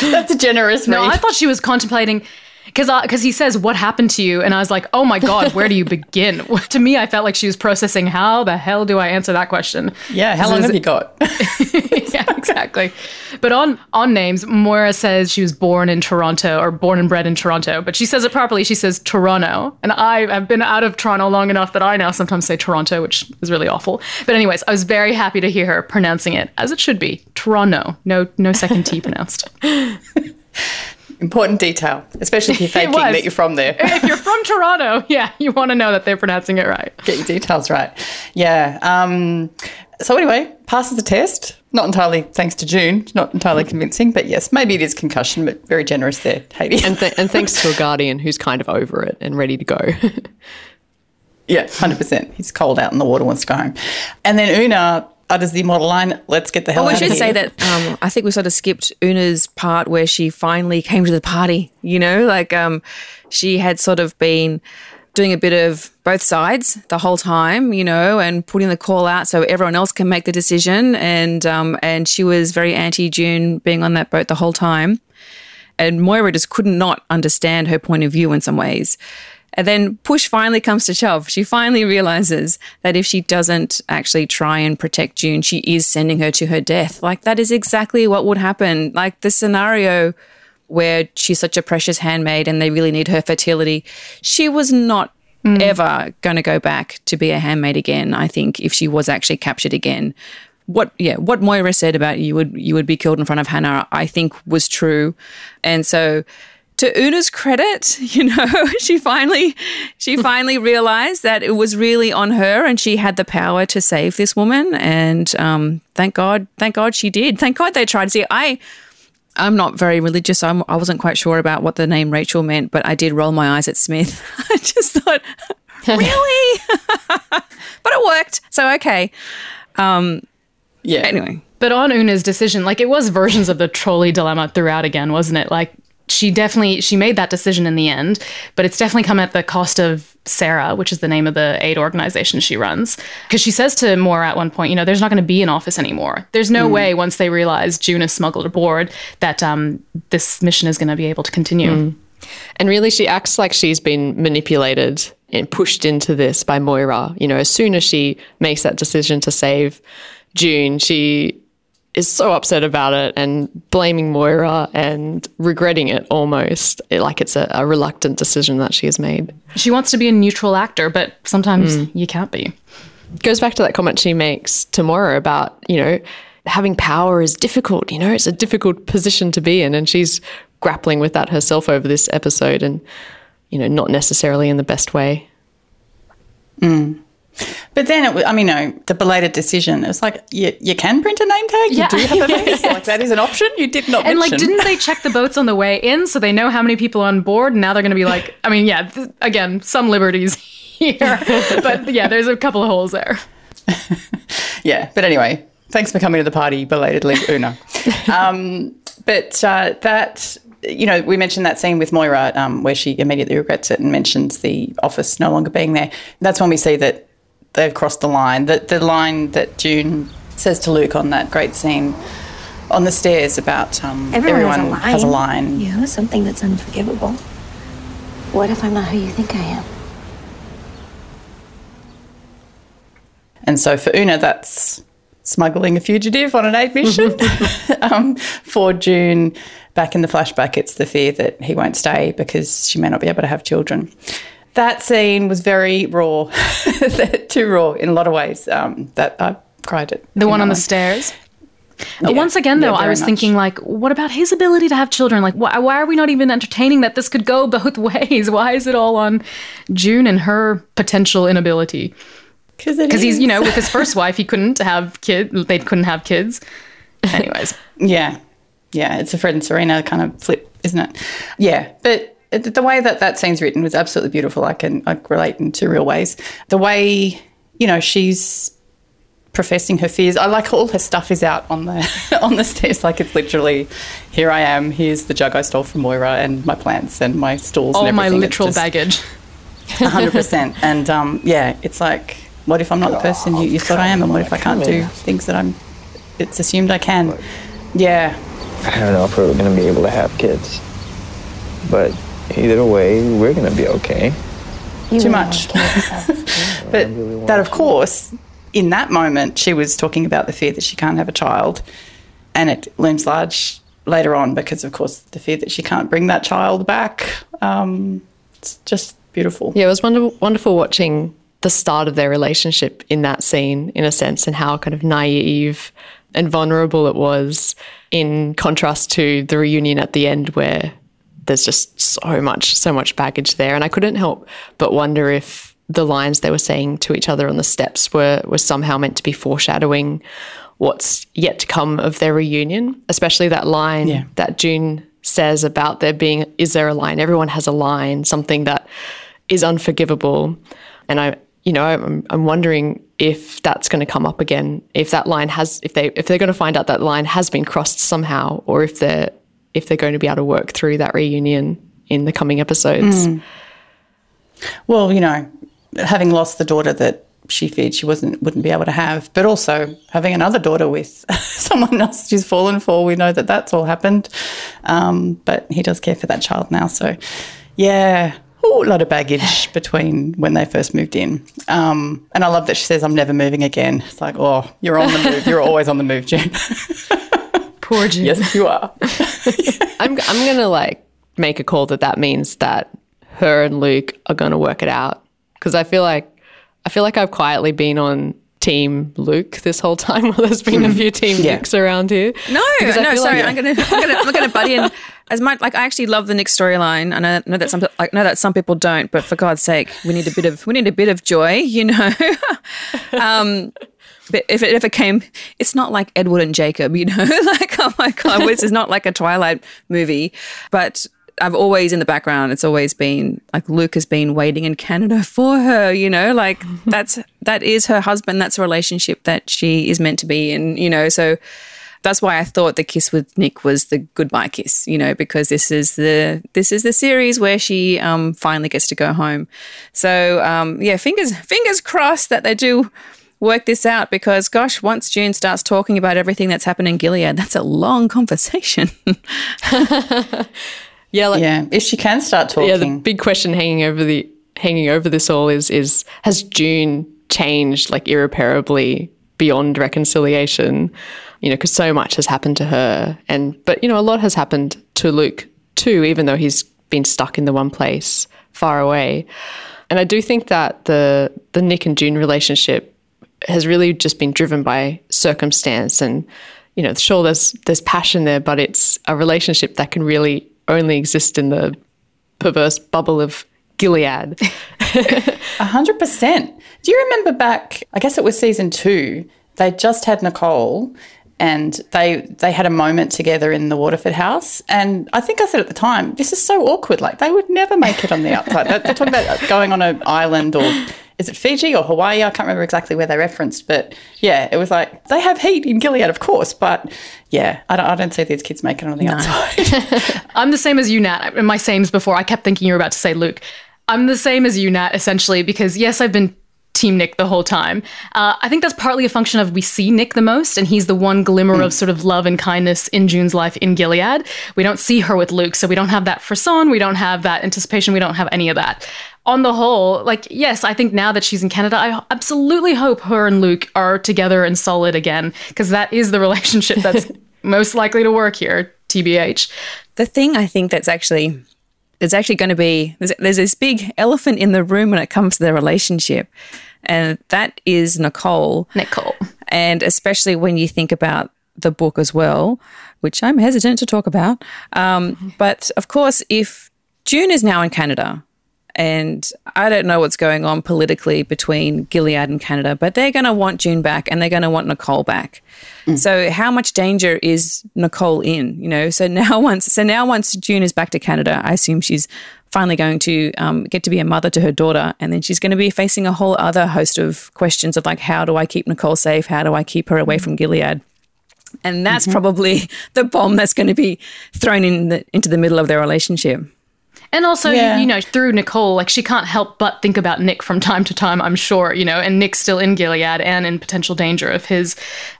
That's a generous No, read. I thought she was contemplating because because he says what happened to you, and I was like, oh my god, where do you begin? to me, I felt like she was processing how the hell do I answer that question? yeah, how long have it- you got? yeah, exactly. But on on names, Moira says she was born in Toronto or born and bred in Toronto, but she says it properly. She says Toronto, and I have been out of Toronto long enough that I now sometimes say Toronto, which is really awful. But anyways, I was very happy to hear her pronouncing it as it should be, Toronto. No no second T pronounced. Important detail, especially if you're faking that you're from there. if you're from Toronto, yeah, you want to know that they're pronouncing it right. Get your details right. Yeah. Um, so anyway, passes the test. Not entirely thanks to June. Not entirely convincing, but yes, maybe it is concussion, but very generous there, Haiti. and, th- and thanks to a guardian who's kind of over it and ready to go. yeah, hundred percent. He's cold out in the water, wants to go home. And then Una utters the immortal line, "Let's get the hell Oh, we should say that um, I think we sort of skipped Una's part where she finally came to the party. You know, like um, she had sort of been doing a bit of both sides the whole time, you know, and putting the call out so everyone else can make the decision. And um, and she was very anti June being on that boat the whole time. And Moira just couldn't not understand her point of view in some ways. And then push finally comes to shove. She finally realizes that if she doesn't actually try and protect June, she is sending her to her death. Like that is exactly what would happen. Like the scenario where she's such a precious handmaid and they really need her fertility. She was not hmm. ever going to go back to be a handmaid again. I think if she was actually captured again, what yeah, what Moira said about you would you would be killed in front of Hannah, I think was true, and so. To Una's credit, you know, she finally she finally realized that it was really on her, and she had the power to save this woman. And um, thank God, thank God she did. Thank God they tried. See, I I'm not very religious. I'm, I wasn't quite sure about what the name Rachel meant, but I did roll my eyes at Smith. I just thought, really? but it worked. So, okay. Um, yeah. Anyway. But on Una's decision, like it was versions of the trolley dilemma throughout again, wasn't it? Like she definitely she made that decision in the end, but it's definitely come at the cost of Sarah, which is the name of the aid organization she runs. Because she says to Moira at one point, you know, there's not going to be an office anymore. There's no Mm. way once they realize June is smuggled aboard that um, this mission is going to be able to continue. Mm. And really, she acts like she's been manipulated and pushed into this by Moira. You know, as soon as she makes that decision to save June, she is so upset about it and blaming Moira and regretting it almost. Like it's a, a reluctant decision that she has made. She wants to be a neutral actor, but sometimes Mm. you can't be. Goes back to that comment she makes to Moira about, you know, having power is difficult. You know, it's a difficult position to be in. And she's grappling with that herself over this episode and, you know, not necessarily in the best way. Mm. But then, it, wa- I mean, no, the belated decision. It was like you, you can print a name tag. Yeah. You do have a base. Like that is an option. You did not and like didn't they check the boats on the way in so they know how many people on board and now they're going to be like i mean yeah th- again some liberties here but yeah there's a couple of holes there yeah. But anyway, thanks for coming to the party belatedly, Una. um, but uh, that. You know, we mentioned that scene with Moira um, where she immediately regrets it and mentions the office no longer being there. That's when we see that they've crossed the line. The, the line that June says to Luke on that great scene on the stairs about um, Everyone, everyone has a line. line. Yeah, something that's unforgivable. What if I'm not who you think I am? And so for Una, that's smuggling a fugitive on an aid mission. um, for June, back in the flashback, it's the fear that he won't stay because she may not be able to have children. That scene was very raw, too raw in a lot of ways. Um, that I cried at. the one on the stairs Yeah. Once again, Yeah, though, I was much. thinking, like, what about his ability to have children? Like, why, why are we not even entertaining that this could go both ways? Why is it all on June and her potential inability? Because he's, you know, with his first wife, he couldn't have kids. They couldn't have kids. Anyways, Yeah. Yeah. It's a Fred and Serena kind of flip, isn't it? Yeah. But it- the way that that scene's written was absolutely beautiful. I can I relate in two real ways. The way you know she's professing her fears. I like all her stuff is out on the on the stairs. Like it's literally, here I am. Here's the jug I stole from Moira and my plants and my stools. All and my everything. It's literal just- baggage. hundred percent. And um, yeah, it's like, what if I'm not the person you, you thought I am, and what if I can't do things that I'm? It's assumed I can. Yeah, I don't know if we're going to be able to have kids. But either way, we're going to be okay. too much. but that, of course, in that moment, she was talking about the fear that she can't have a child, and it looms large later on because, of course, the fear that she can't bring that child back. Um, it's just beautiful. Yeah, it was wonderful, wonderful watching the start of their relationship in that scene, in a sense, and how kind of naive and vulnerable it was, in contrast to the reunion at the end, where there's just so much, so much baggage there. And I couldn't help but wonder if the lines they were saying to each other on the steps were were somehow meant to be foreshadowing what's yet to come of their reunion, especially that line Yeah. that June says about there being is there a line? Everyone has a line, something that is unforgivable. And I you know, I'm, I'm wondering if that's going to come up again. If that line has, if they, if they're going to find out that line has been crossed somehow, or if they're, if they're going to be able to work through that reunion in the coming episodes. Mm. Well, you know, having lost the daughter that she feared she wasn't wouldn't be able to have, but also having another daughter with someone else she's fallen for, we know that that's all happened. Um, but he does care for that child now, so yeah. Ooh, a lot of baggage between when they first moved in. Um, and I love that she says, I'm never moving again. It's like, oh, you're on the move. You're always on the move, June. Poor June. yes, you are. I'm, I'm going to like make a call that that means that her and Luke are going to work it out. Cause I feel like, I feel like I've quietly been on team Luke this whole time while there's been a few team Yeah. Lukes around here. No, no, sorry. like- I'm gonna, I'm gonna, I'm gonna butt in. As much like I actually love the Nick storyline. And I know, know that some, I know that some people don't, but for God's sake, we need a bit of, we need a bit of joy, you know. um, but if it ever came, it's not like Edward and Jacob, you know. like, oh my God, this is not like a Twilight movie. But I've always in the background, it's always been like Luke has been waiting in Canada for her, you know, like that's that is her husband. That's a relationship that she is meant to be in, you know. So that's why I thought the kiss with Nick was the goodbye kiss, you know, because this is the this is the series where she um, finally gets to go home. So um, yeah, fingers fingers crossed that they do work this out because gosh, once June starts talking about everything that's happened in Gilead, that's a long conversation. Yeah, like, yeah. If she can start talking. Yeah, the big question hanging over the hanging over this all is is has June changed like irreparably beyond reconciliation? You know, because so much has happened to her, and but you know, a lot has happened to Luke too, even though he's been stuck in the one place far away. And I do think that the the Nick and June relationship has really just been driven by circumstance and you know sure there's there's passion there but it's a relationship that can really only exist in the perverse bubble of Gilead. A hundred percent. Do you remember back? I guess it was season two. They just had Nicole, and they they had a moment together in the Waterford house. And I think I said at the time, "This is so awkward. Like they would never make it on the outside." They're, talking about going on an island or. Is it Fiji or Hawaii? I can't remember exactly where they referenced, but yeah, it was like they have heat in Gilead, of course, but yeah, I don't, I don't see these kids making it on the outside. I'm the same as you, Nat. In my sames before, I kept thinking you were about to say Luke. I'm the same as you, Nat, essentially, because yes, I've been Team Nick the whole time. Uh, I think that's partly a function of we see Nick the most, and he's the one glimmer of sort of love and kindness in June's life in Gilead. We don't see her with Luke, so we don't have that frisson, we don't have that anticipation, we don't have any of that. On the whole, like, yes, I think now that she's in Canada, I absolutely hope her and Luke are together and solid again, because that is the relationship that's most likely to work here, TBH. the thing I think that's actually there's actually going to be there's, there's this big elephant in the room when it comes to their relationship, and that is Nicole. Nicole, and especially when you think about the book as well, which I'm hesitant to talk about. Um, but of course, if June is now in Canada. And I don't know what's going on politically between Gilead and Canada, but they're going to want June back and they're going to want Nicole back. So how much danger is Nicole in? You know, so now once so now once June is back to Canada, I assume she's finally going to um, get to be a mother to her daughter. And then she's going to be facing a whole other host of questions of like, how do I keep Nicole safe? How do I keep her away from Gilead? And that's probably the bomb that's going to be thrown in the, into the middle of their relationship. And also, Yeah. you, you know, through Nicole, like she can't help but think about Nick from time to time, I'm sure, you know, and Nick's still in Gilead and in potential danger if his,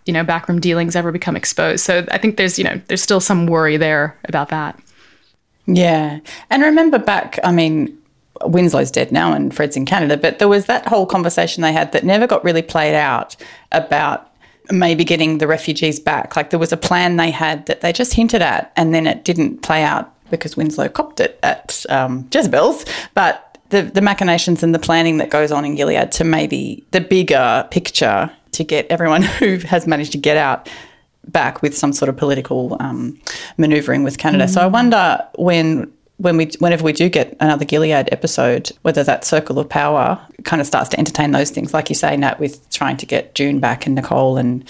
you know, backroom dealings ever become exposed. So I think there's, you know, there's still some worry there about that. Yeah. And remember back, I mean, Winslow's dead now and Fred's in Canada, but there was that whole conversation they had that never got really played out about maybe getting the refugees back. Like there was a plan they had that they just hinted at and then it didn't play out because Winslow copped it at um, Jezebel's. But the, the machinations and the planning that goes on in Gilead to maybe the bigger picture to get everyone who has managed to get out back with some sort of political um, manoeuvring with Canada. So I wonder when when we whenever we do get another Gilead episode, whether that circle of power kind of starts to entertain those things, like you say, Nat, with trying to get June back and Nicole, and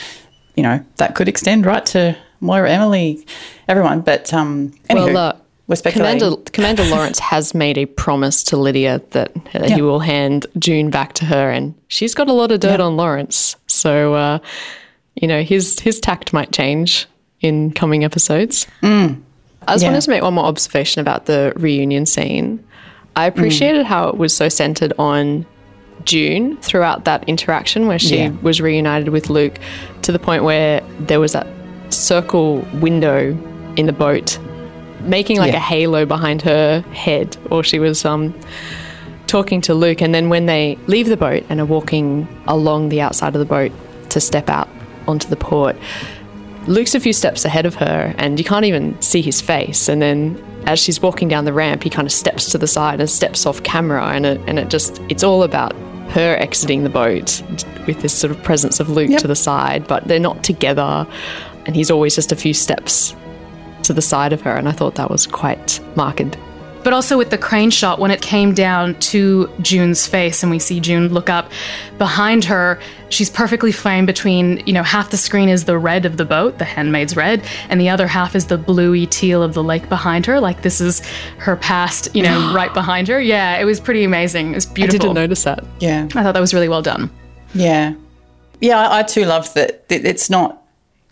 you know that could extend right to Moira, Emily, everyone. But um, anywho, well, uh, we're speculating. Commander, Commander Lawrence has made a promise to Lydia that uh, Yeah. he will hand June back to her, and she's got a lot of dirt Yeah. on Lawrence. So, uh, you know, his his tact might change in coming episodes. I just Yeah. wanted to make one more observation about the reunion scene. I appreciated how it was so centered on June throughout that interaction where she was reunited with Luke to the point where there was that circle window in the boat making like Yeah. a halo behind her head or she was um talking to Luke. And then when they leave the boat and are walking along the outside of the boat to step out onto the port Luke's a few steps ahead of her and you can't even see his face. And then as she's walking down the ramp he kind of steps to the side and steps off camera. And it, and it just it's all about her exiting the boat with this sort of presence of Luke to the side but they're not together. And he's always just a few steps to the side of her and I thought that was quite marked But also with the crane shot, when it came down to June's face and we see June look up behind her, she's perfectly framed between, you know, half the screen is the red of the boat, the handmaid's red, and the other half is the bluey teal of the lake behind her. Like this is her past, you know, right behind her. Yeah, it was pretty amazing. It was beautiful. I didn't notice that. Yeah. I thought that was really well done. Yeah. Yeah, I, I too love that that it's not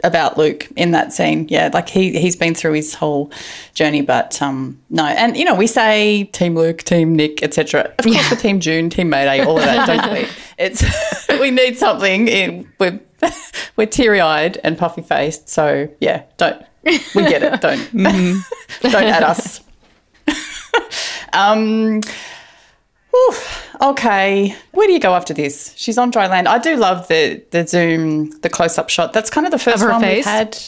about Luke in that scene. Yeah, like he he's been through his whole journey, but um no. And you know, we say team Luke, team Nick, etc. Of course, we're team June, team Mayday, all of that, don't we? It's we need something in we're we're teary eyed and puffy faced. So yeah, don't we get it? Don't don't add us. um. Whew, okay, where do you go after this? She's on dry land. I do love the the zoom, the close up shot. That's kind of the first her one face? we've had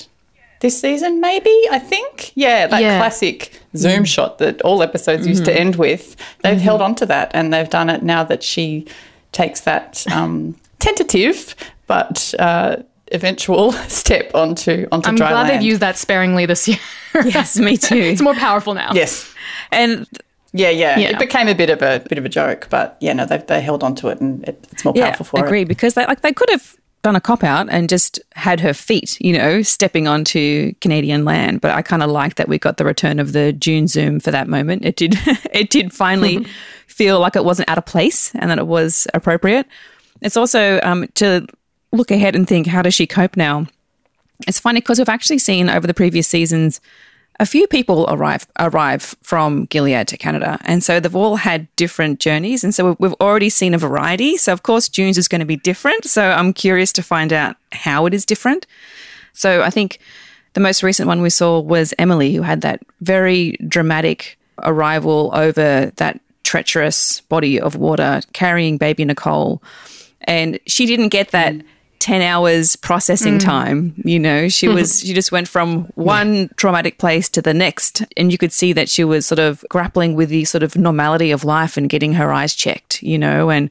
this season, maybe. I think, yeah, that Yeah. classic zoom shot that all episodes used to end with. They've held on to that, and they've done it now that she takes that um, tentative but uh, eventual step onto onto I'm dry land. I'm glad they've used that sparingly this year. Yes, me too. it's more powerful now. Yes. And Yeah, yeah, Yeah. It became a bit of a bit of a joke, but yeah, no, they they held on to it, and it, it's more yeah, powerful for agree it. because they like they could have done a cop out and just had her feet, you know, stepping onto Canadian land. But I kind of like that we got the return of the June zoom for that moment. It did it did finally feel like it wasn't out of place and that it was appropriate. It's also um, to look ahead and think, how does she cope now? It's funny because we've actually seen over the previous seasons a few people arrive arrive from Gilead to Canada, and so they've all had different journeys, and so we've- already seen a variety. So of course, June's is going to be different. So I'm curious to find out how it is different. So I think the most recent one we saw was Emily, who had that very dramatic arrival over that treacherous body of water, carrying baby Nicole, and she didn't get that. Mm. 10 hours processing mm. time you know? She mm-hmm. was she just went from one traumatic place to the next and you could see that she was sort of grappling with the sort of normality of life and getting her eyes checked you know? And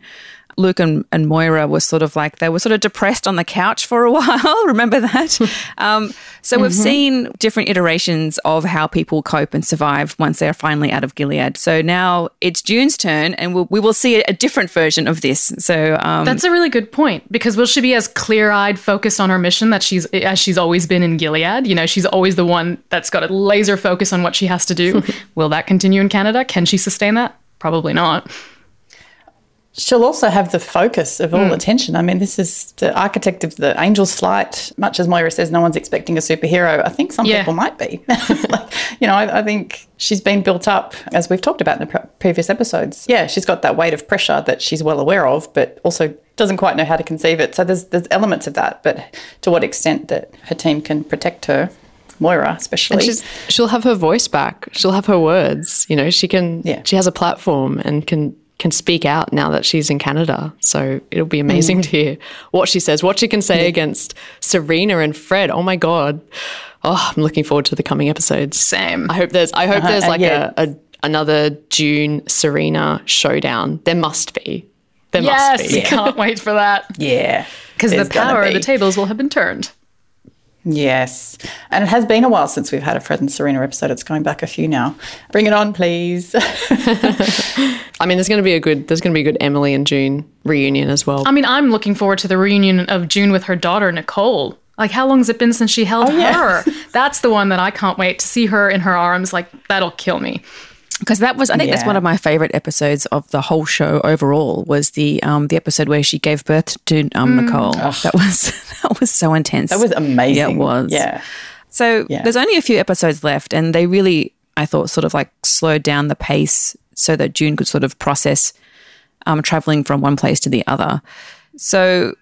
Luke and, and Moira were sort of like, they were sort of depressed on the couch for a while. Remember that? um, so we've Mhm. seen different iterations of how people cope and survive once they're finally out of Gilead. So now it's June's turn, and we'll, we will see a, a different version of this. So um, That's a really good point because will she be as clear-eyed, focused on her mission that she's as she's always been in Gilead? You know, she's always the one that's got a laser focus on what she has to do. will that continue in Canada? Can she sustain that? Probably not. She'll also have the focus of all Mm. attention. I mean, this is the architect of the Angel's Flight. Much as Moira says, no one's expecting a superhero. I think some Yeah. people might be. like, you know, I, I think she's been built up, as we've talked about in the pre- previous episodes. Yeah, she's got that weight of pressure that she's well aware of, but also doesn't quite know how to conceive it. So there's there's elements of that, but to what extent that her team can protect her, Moira especially. She'll have her voice back. She'll have her words. You know, she can. Yeah. She has a platform and can can speak out now that she's in Canada. So it'll be amazing Mm. to hear what she says, what she can say against Serena and Fred. Oh my god! Oh, I'm looking forward to the coming episodes. Same. I hope there's. I hope Uh-huh, there's and like yeah. a, a another June Serena showdown. There must be. There yes, must be. can't wait for that. Yeah, because the power of the tables will have been turned. Yes. And it has been a while since we've had a Fred and Serena episode. It's going back a few now. Bring it on, please. I mean, there's going to be a good. There's going to be a good Emily and June reunion as well. I mean, I'm looking forward to the reunion of June with her daughter Nicole. Like, how long has it been since she held Oh, yeah. her? That's the one that I can't wait to see her in her arms. Like, that'll kill me. Because that was I think that's one of my favorite episodes of the whole show overall was the um the episode where she gave birth to um Mm. Nicole. Ugh. That was that was so intense. That was amazing. Yeah, it was. Yeah. So Yeah. there's only a few episodes left, and they really I thought sort of like slowed down the pace so that June could sort of process um traveling from one place to the other. So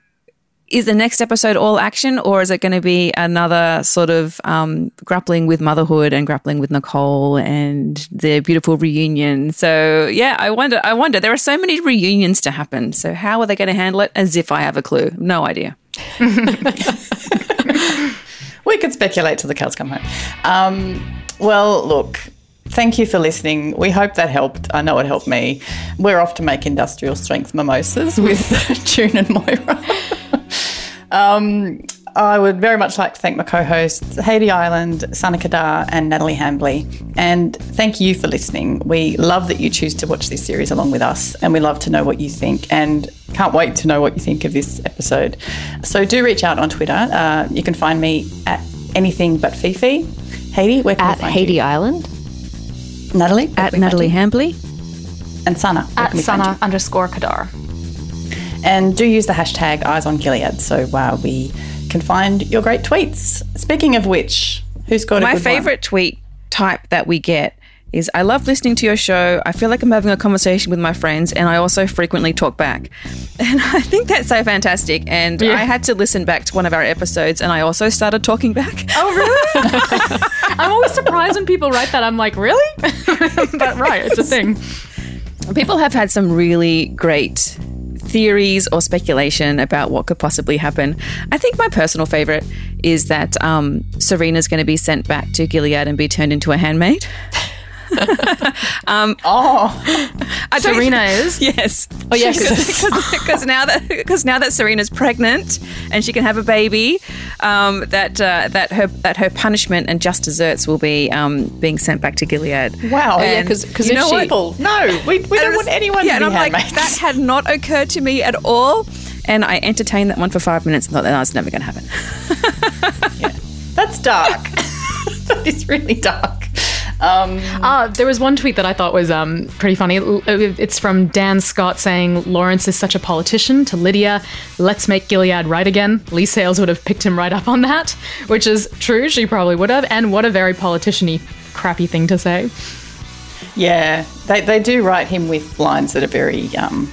is the next episode all action or is it going to be another sort of um, grappling with motherhood and grappling with nicole and their beautiful reunion so yeah i wonder i wonder there are so many reunions to happen so how are they going to handle it as if i have a clue no idea we could speculate till the cows come home. Um, well, look, thank you for listening. We hope that helped. I know it helped me. We're off to make industrial strength mimosas with June and Moira. Um, I would very much like to thank my co-hosts, Haiti Island, Sana Qadar, and Natalie Hambley. And thank you for listening. We love that you choose to watch this series along with us, and we love to know what you think. And can't wait to know what you think of this episode. So do reach out on Twitter. Uh, you can find me at anything but Fifi. Haiti, where can At we find Haiti you? Island. Natalie, at can we find natalie you? hambley and Sana. At can Sana underscore Qadar. You? And do use the hashtag Eyes on Gilead so uh, we can find your great tweets. Speaking of which, who's got a my good one? favorite tweet type that we get is I love listening to your show. I feel like I'm having a conversation with my friends, and I also frequently talk back. And I think that's so fantastic. And I had to listen back to one of our episodes, and I also started talking back. Oh, really? I'm always surprised when people write that. I'm like, really? but right, it's a thing. People have had some really great theories or speculation about what could possibly happen. I think my personal favorite is that um, Serena's going to be sent back to Gilead and be turned into a handmaid. um, oh, I Serena is? Yes. Oh, yes. Because now that because now that Serena's pregnant and she can have a baby, um, that uh, that her that her punishment and just desserts will be um, being sent back to Gilead. Wow. Oh, yeah, And 'cause- 'cause you if know she-? People, no, we, we don't want anyone Yeah, to and I'm like handmaids. that had not occurred to me at all. And I entertained that one for five minutes and thought that was never going to happen. yeah. That's dark. that is really dark. Um, Uh, there was one tweet that I thought was um, pretty funny. It's from Dan Scott saying, Lawrence is such a politician to Lydia. Let's make Gilead right again. Leigh Sales would have picked him right up on that, which is true. She probably would have. And what a very politician y crappy thing to say. Yeah, they, they do write him with lines that are very um,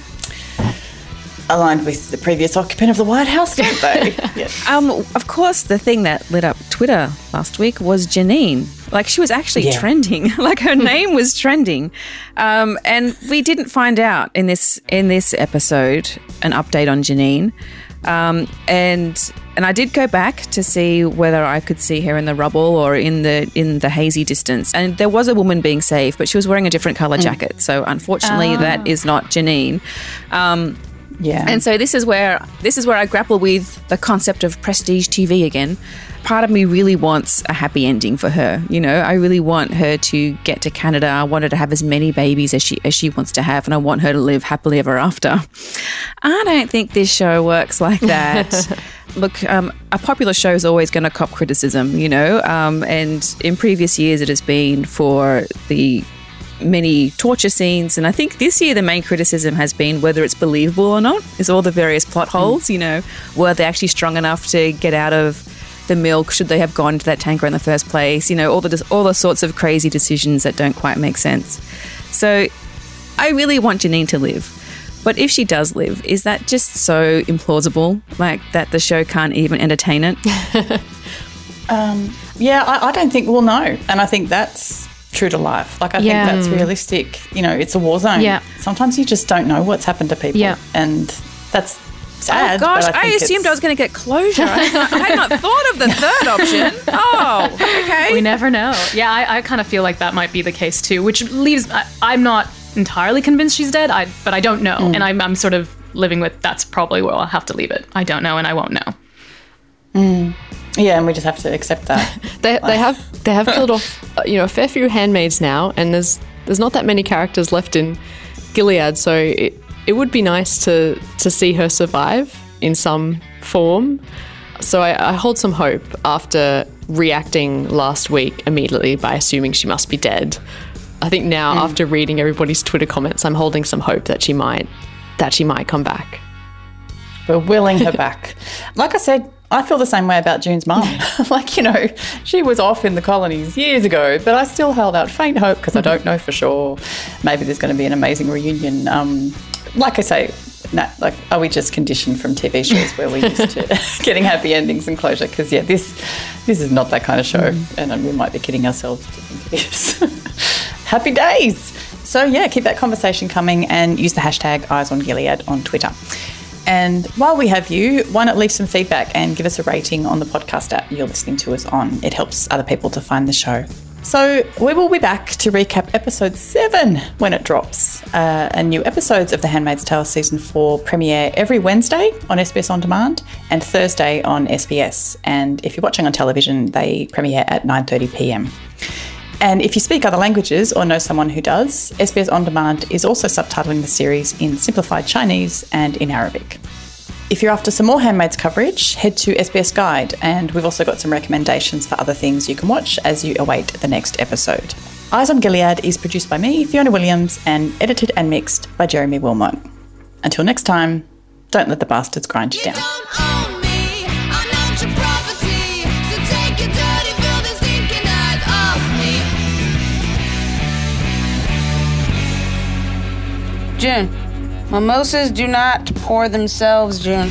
aligned with the previous occupant of the White House, don't they? yes. Um, of course, the thing that lit up Twitter last week was Janine. Like she was actually Yeah. trending. like her name was trending, um, and we didn't find out in this in this episode an update on Janine. Um, and and I did go back to see whether I could see her in the rubble or in the in the hazy distance. And there was a woman being saved, but she was wearing a different color Mm. jacket. So unfortunately, Ah. that is not Janine. Um, Yeah. And so this is where this is where I grapple with the concept of prestige TV again. Part of me really wants a happy ending for her. You know, I really want her to get to Canada. I want her to have as many babies as she as she wants to have, and I want her to live happily ever after. I don't think this show works like that. Look, um, a popular show is always going to cop criticism, you know, um, and in previous years it has been for the many torture scenes. And I think this year the main criticism has been whether it's believable or not, is all the various plot holes. You know, were they actually strong enough to get out of the milk? Should they have gone into that tanker in the first place? You know, all the all the sorts of crazy decisions that don't quite make sense. So I really want Janine to live. But if she does live, is that just so implausible? Like that the show can't even entertain it? Um, yeah, I, I don't think we'll know. And I think that's true to life. Like, I Yeah. think that's realistic. You know, it's a war zone. Yeah. Sometimes you just don't know what's happened to people. Yeah. And that's sad. oh gosh, but I, think assumed it's- I was going to get closure. I, I had not thought of the third option. Oh, okay. We never know. Yeah, I, I kind of feel like that might be the case too, which leaves. I, I'm not entirely convinced she's dead, I, but I don't know. Mm. And I'm, I'm sort of living with that's probably where I'll have to leave it. I don't know and I won't know. Mm. Yeah, and we just have to accept that. They, they have they have killed off uh, you know a fair few handmaids now, and there's there's not that many characters left in Gilead, so it, it would be nice to to see her survive in some form. So I, I hold some hope after reacting last week immediately by assuming she must be dead. I think now Mm. after reading everybody's Twitter comments, I'm holding some hope that she might that she might come back. We're willing her back. Like I said, I feel the same way about June's mum. like, you know, she was off in the colonies years ago, but I still held out faint hope because I don't know for sure. Maybe there's going to be an amazing reunion. Um, like I say, like, are we just conditioned from TV shows where we're used to getting happy endings and closure? Because, yeah, this this is not that kind of show, and um, we might be kidding ourselves to think it is. happy days. So, yeah, keep that conversation coming and use the hashtag Eyes on Gilead on Twitter. And while we have you, why not leave some feedback and give us a rating on the podcast app you're listening to us on? It helps other people to find the show. So, we will be back to recap episode seven when it drops. Uh, and new episodes of The Handmaid's Tale season four premiere every Wednesday on SBS On Demand and Thursday on SBS. And if you're watching on television, they premiere at 9:30 p.m. And if you speak other languages or know someone who does, SBS On Demand is also subtitling the series in simplified Chinese and in Arabic. If you're after some more Handmaids coverage, head to SBS Guide, and we've also got some recommendations for other things you can watch as you await the next episode. Eyes on Gilead is produced by me, Fiona Williams, and edited and mixed by Jeremy Wilmot. Until next time, don't let the bastards grind you down. June, mimosas do not pour themselves, June.